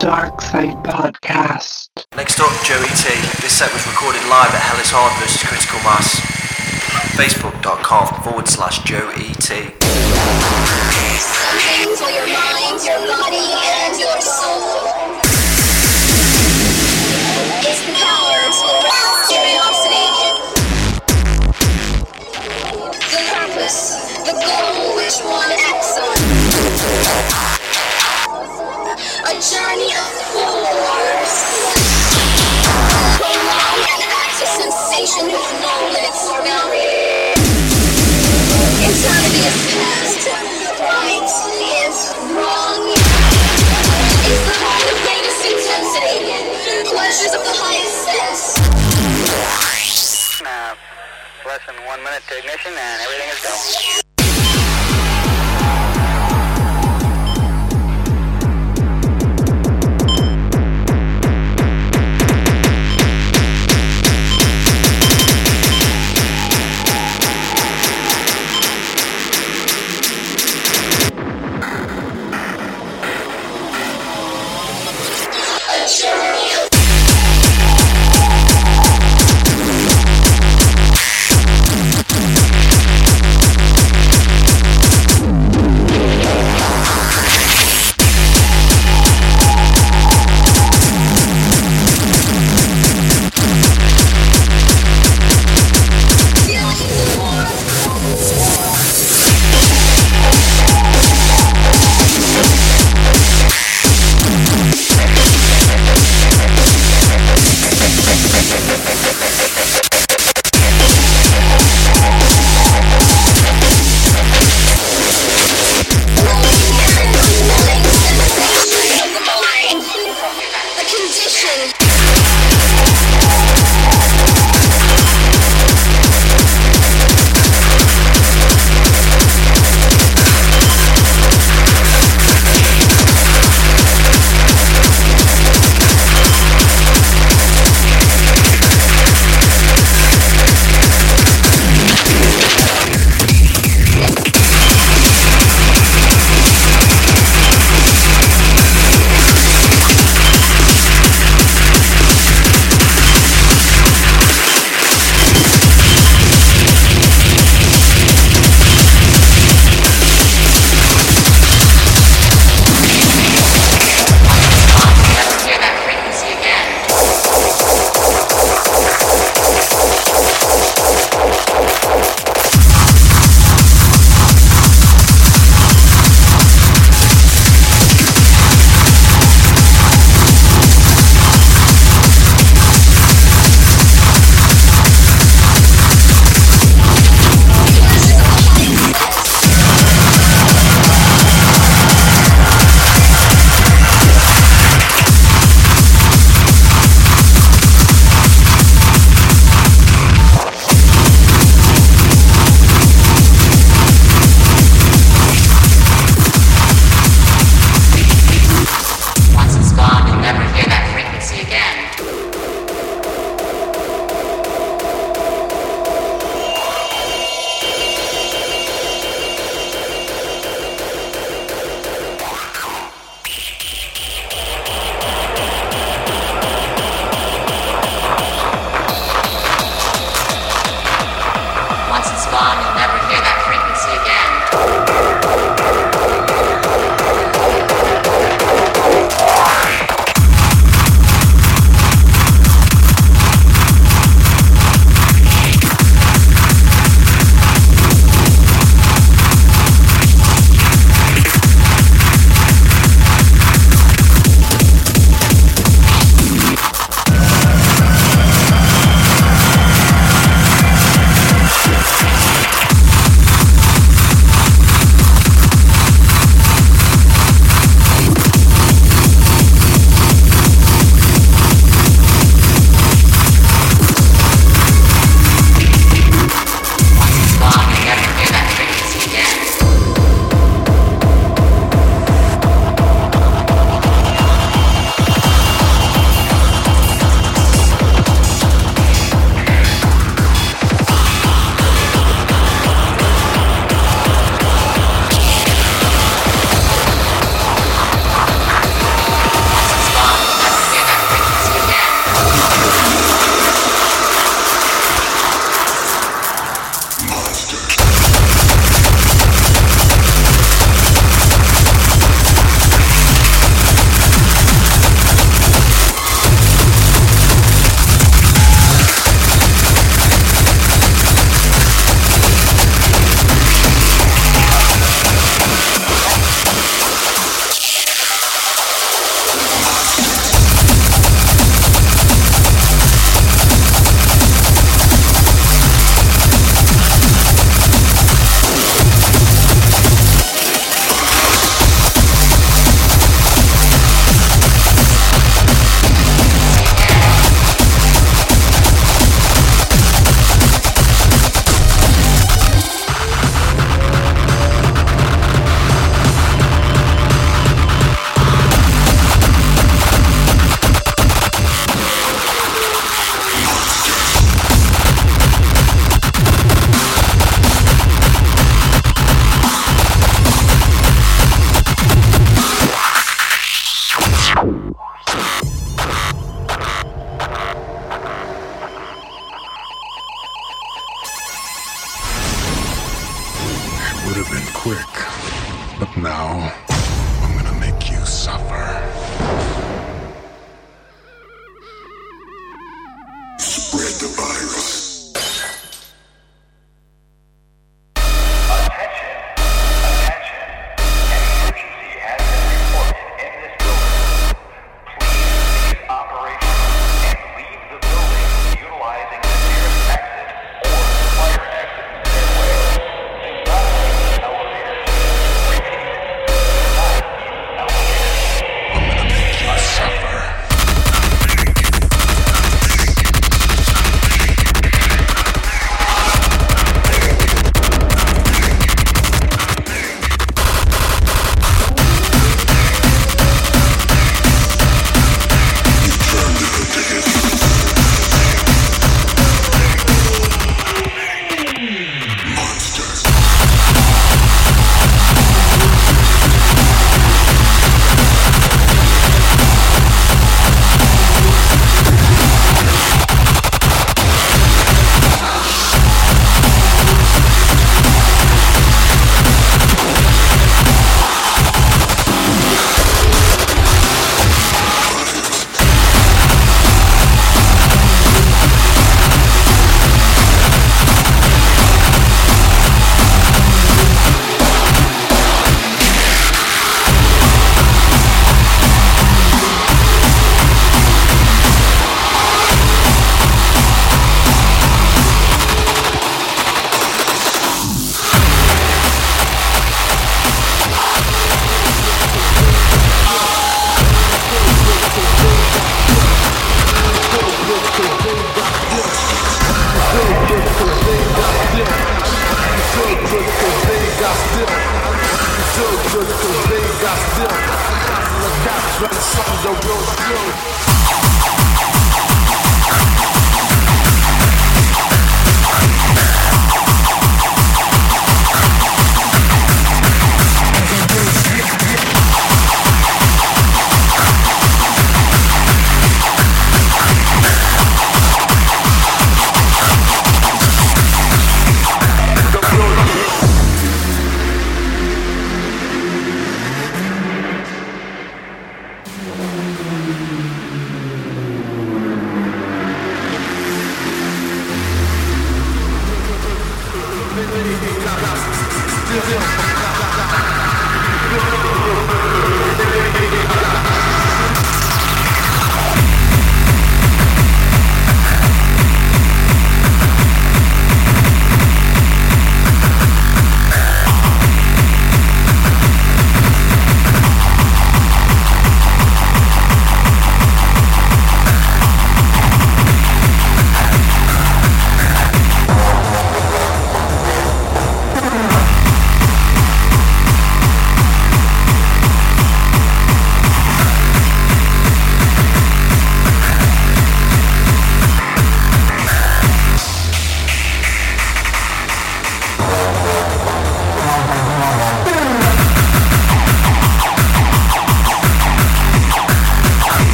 Dark Side Podcast. Next up, Joey T. This set was recorded live at Hell is Hard versus Critical Mass. Facebook.com forward slash Joe E.T. less than one minute to ignition, and everything is going.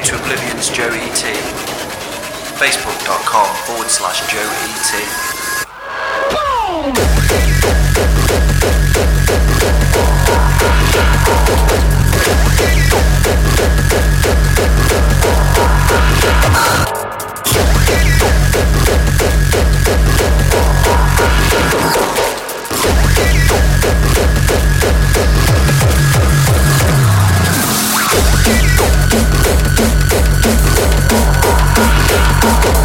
Now to Oblivion's Joe E.T. Facebook.com forward slash Joe E.T. Powerful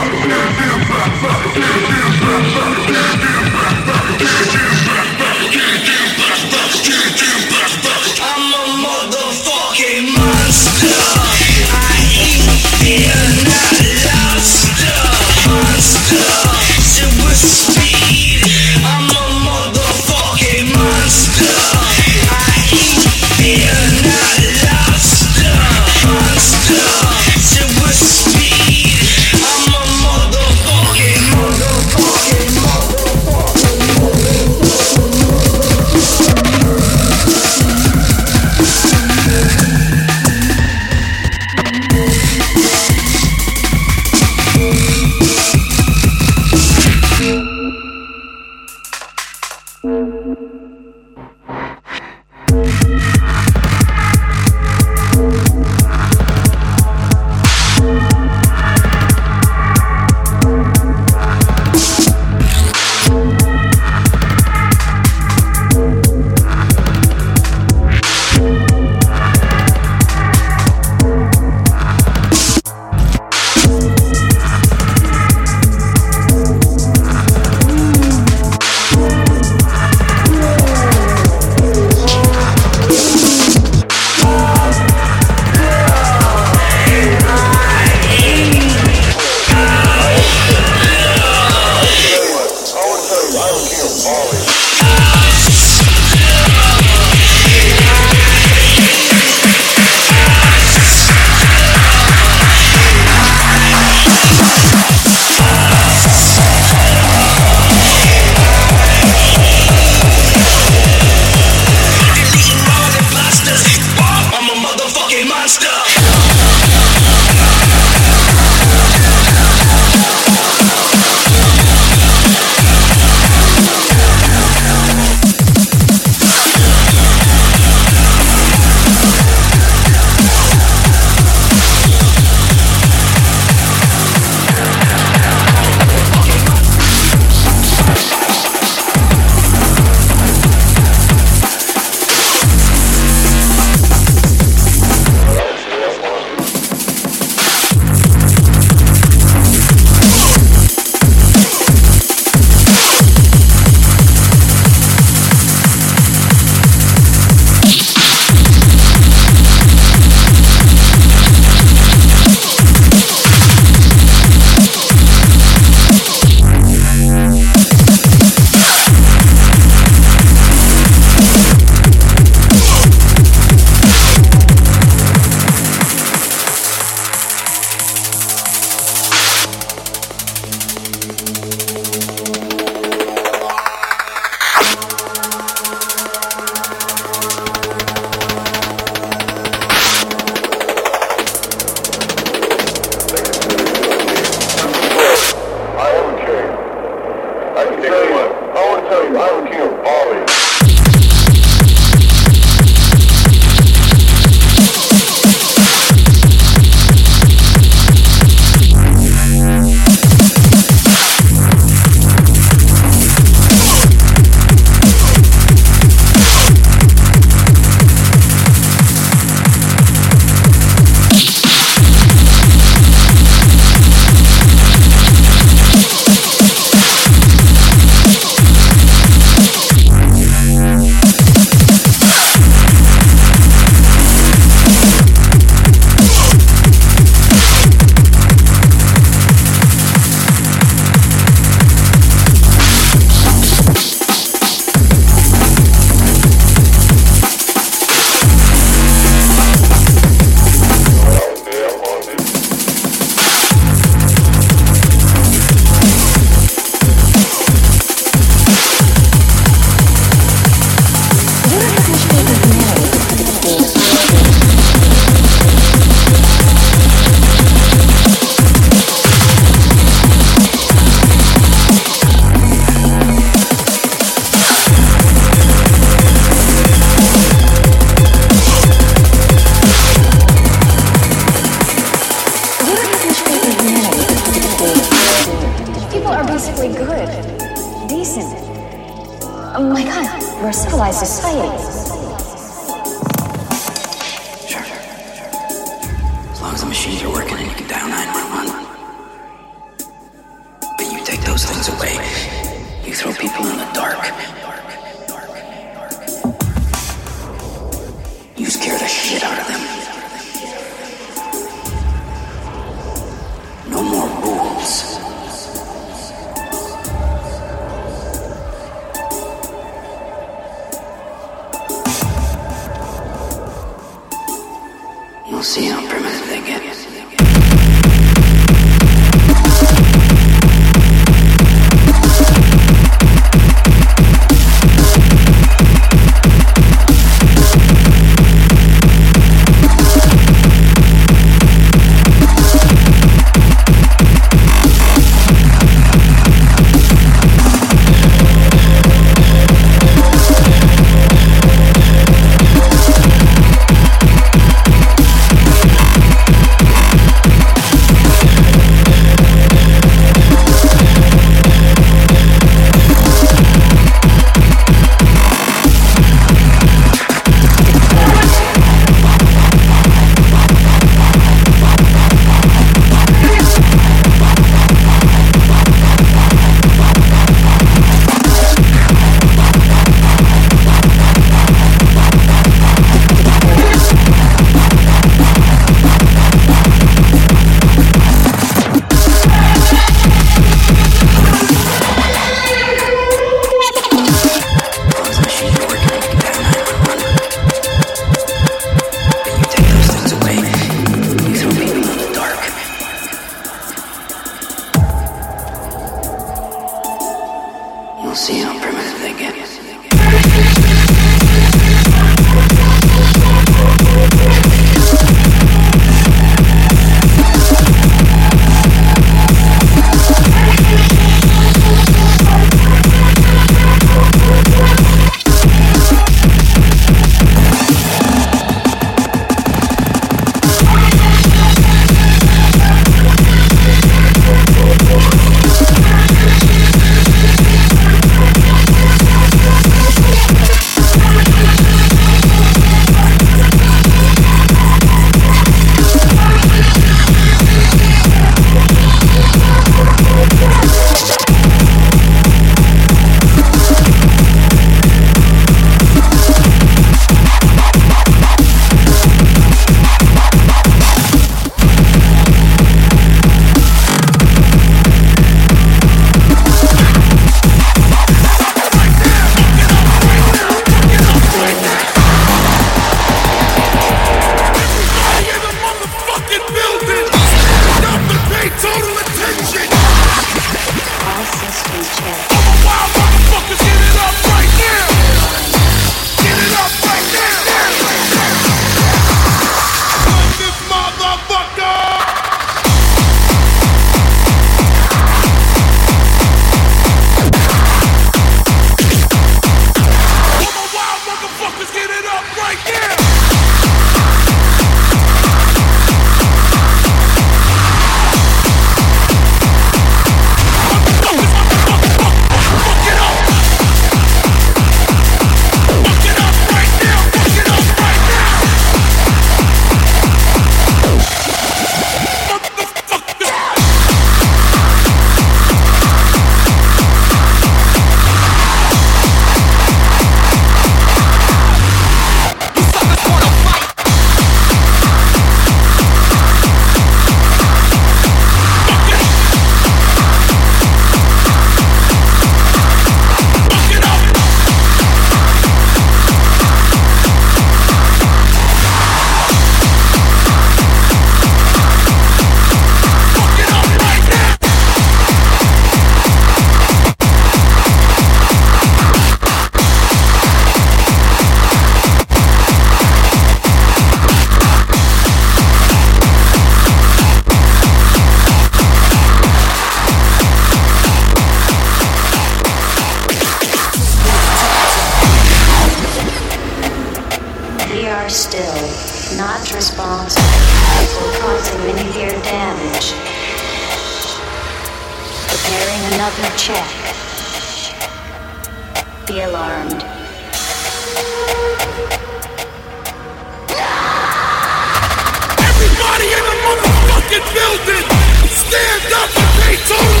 soul.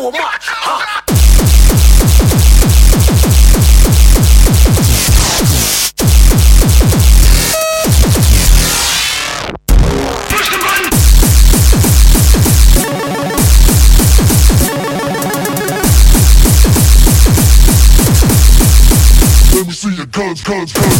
so much. Huh? Let me see your guns, guns, guns.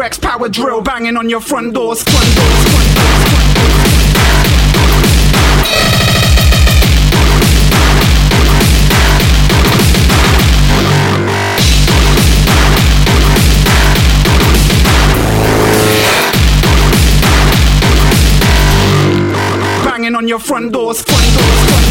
T-Rex power drill banging on your front doors. Front doors, front doors. Banging on your front doors, front doors, front doors.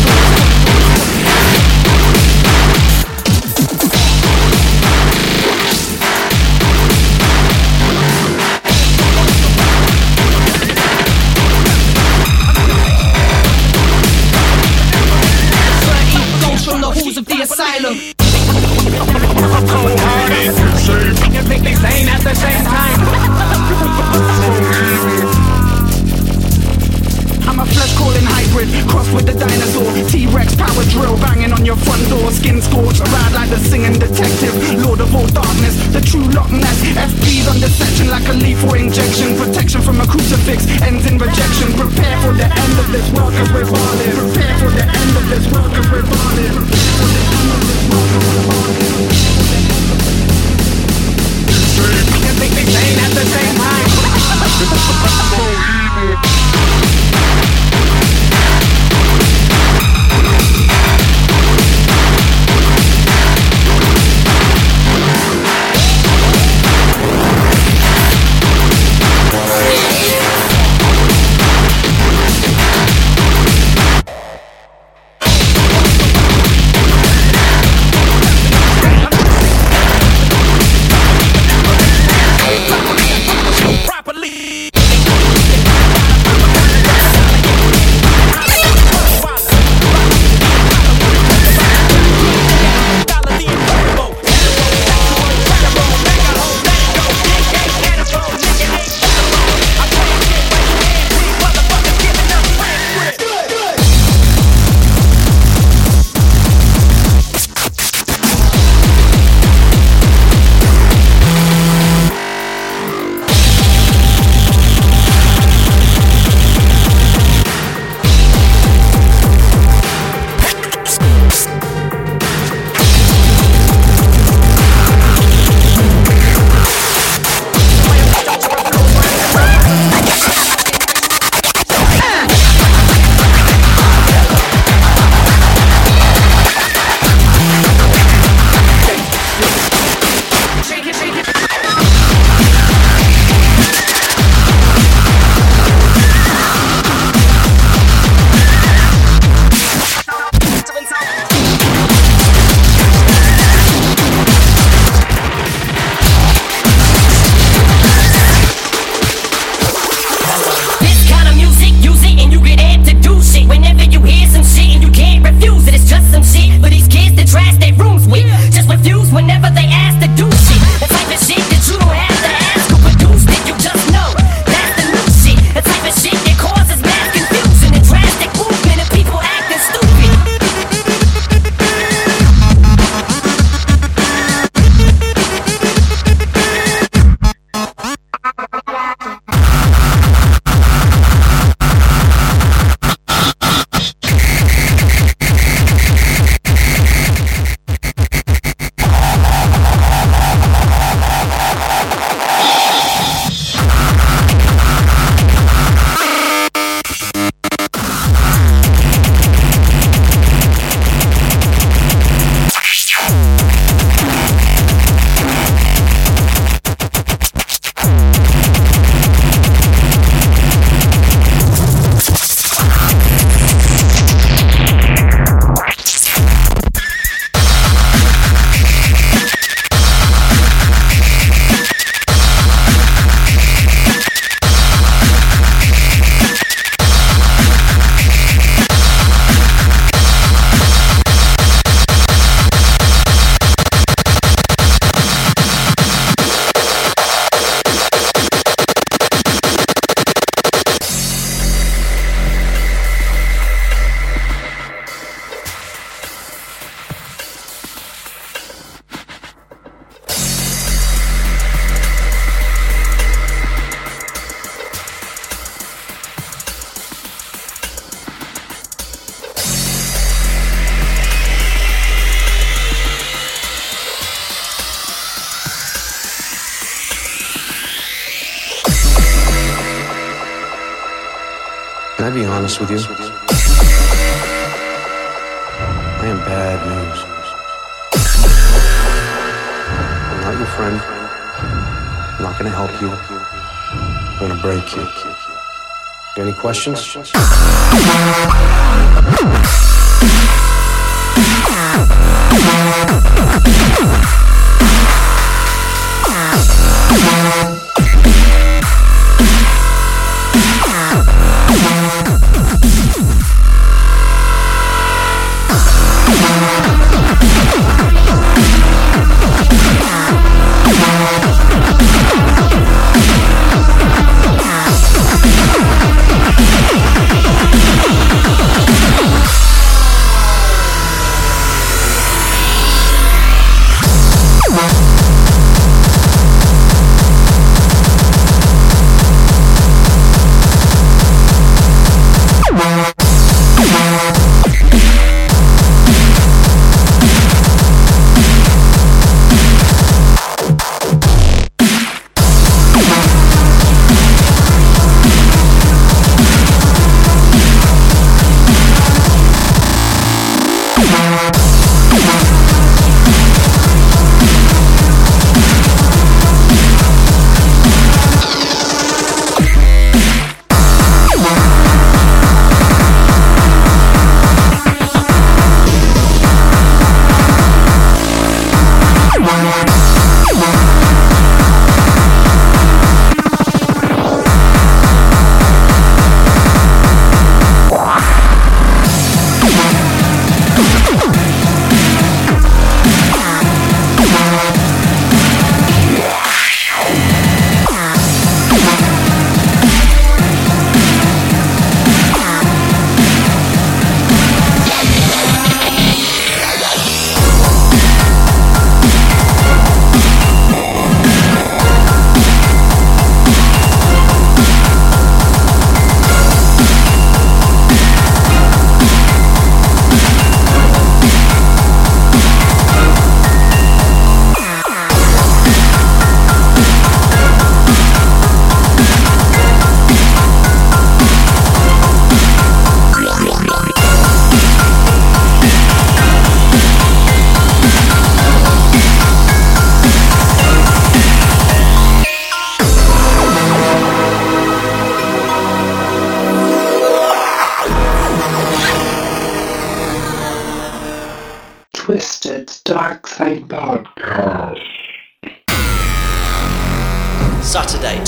Any questions?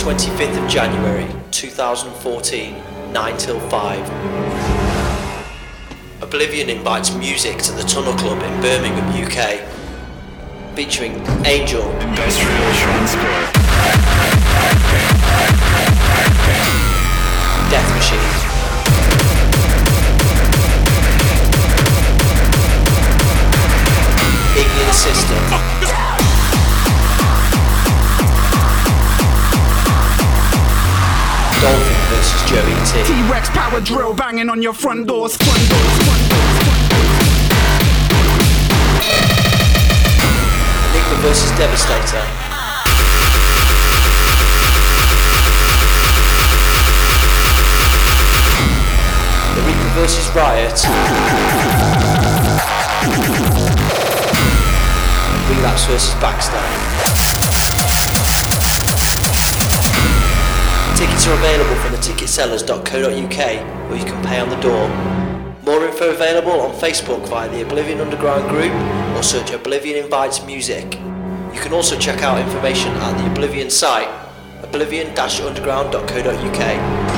25th of January 2014, 9 till 5. Oblivion invites music to the Tunnel Club in Birmingham, UK, featuring Angel, Industrial Transport, Death Machine, Ignious System, Dolphin versus Joey T. T-Rex power drill banging on your front doors. Front doors. Front doors. Enigma versus Devastator. The Reaper versus Riot. Relapse versus Baxter. Tickets are available from theticketsellers.co.uk where you can pay on the door. More info available on Facebook via the Oblivion Underground group or search Oblivion Invites Music. You can also check out information at the Oblivion site, oblivion-underground.co.uk.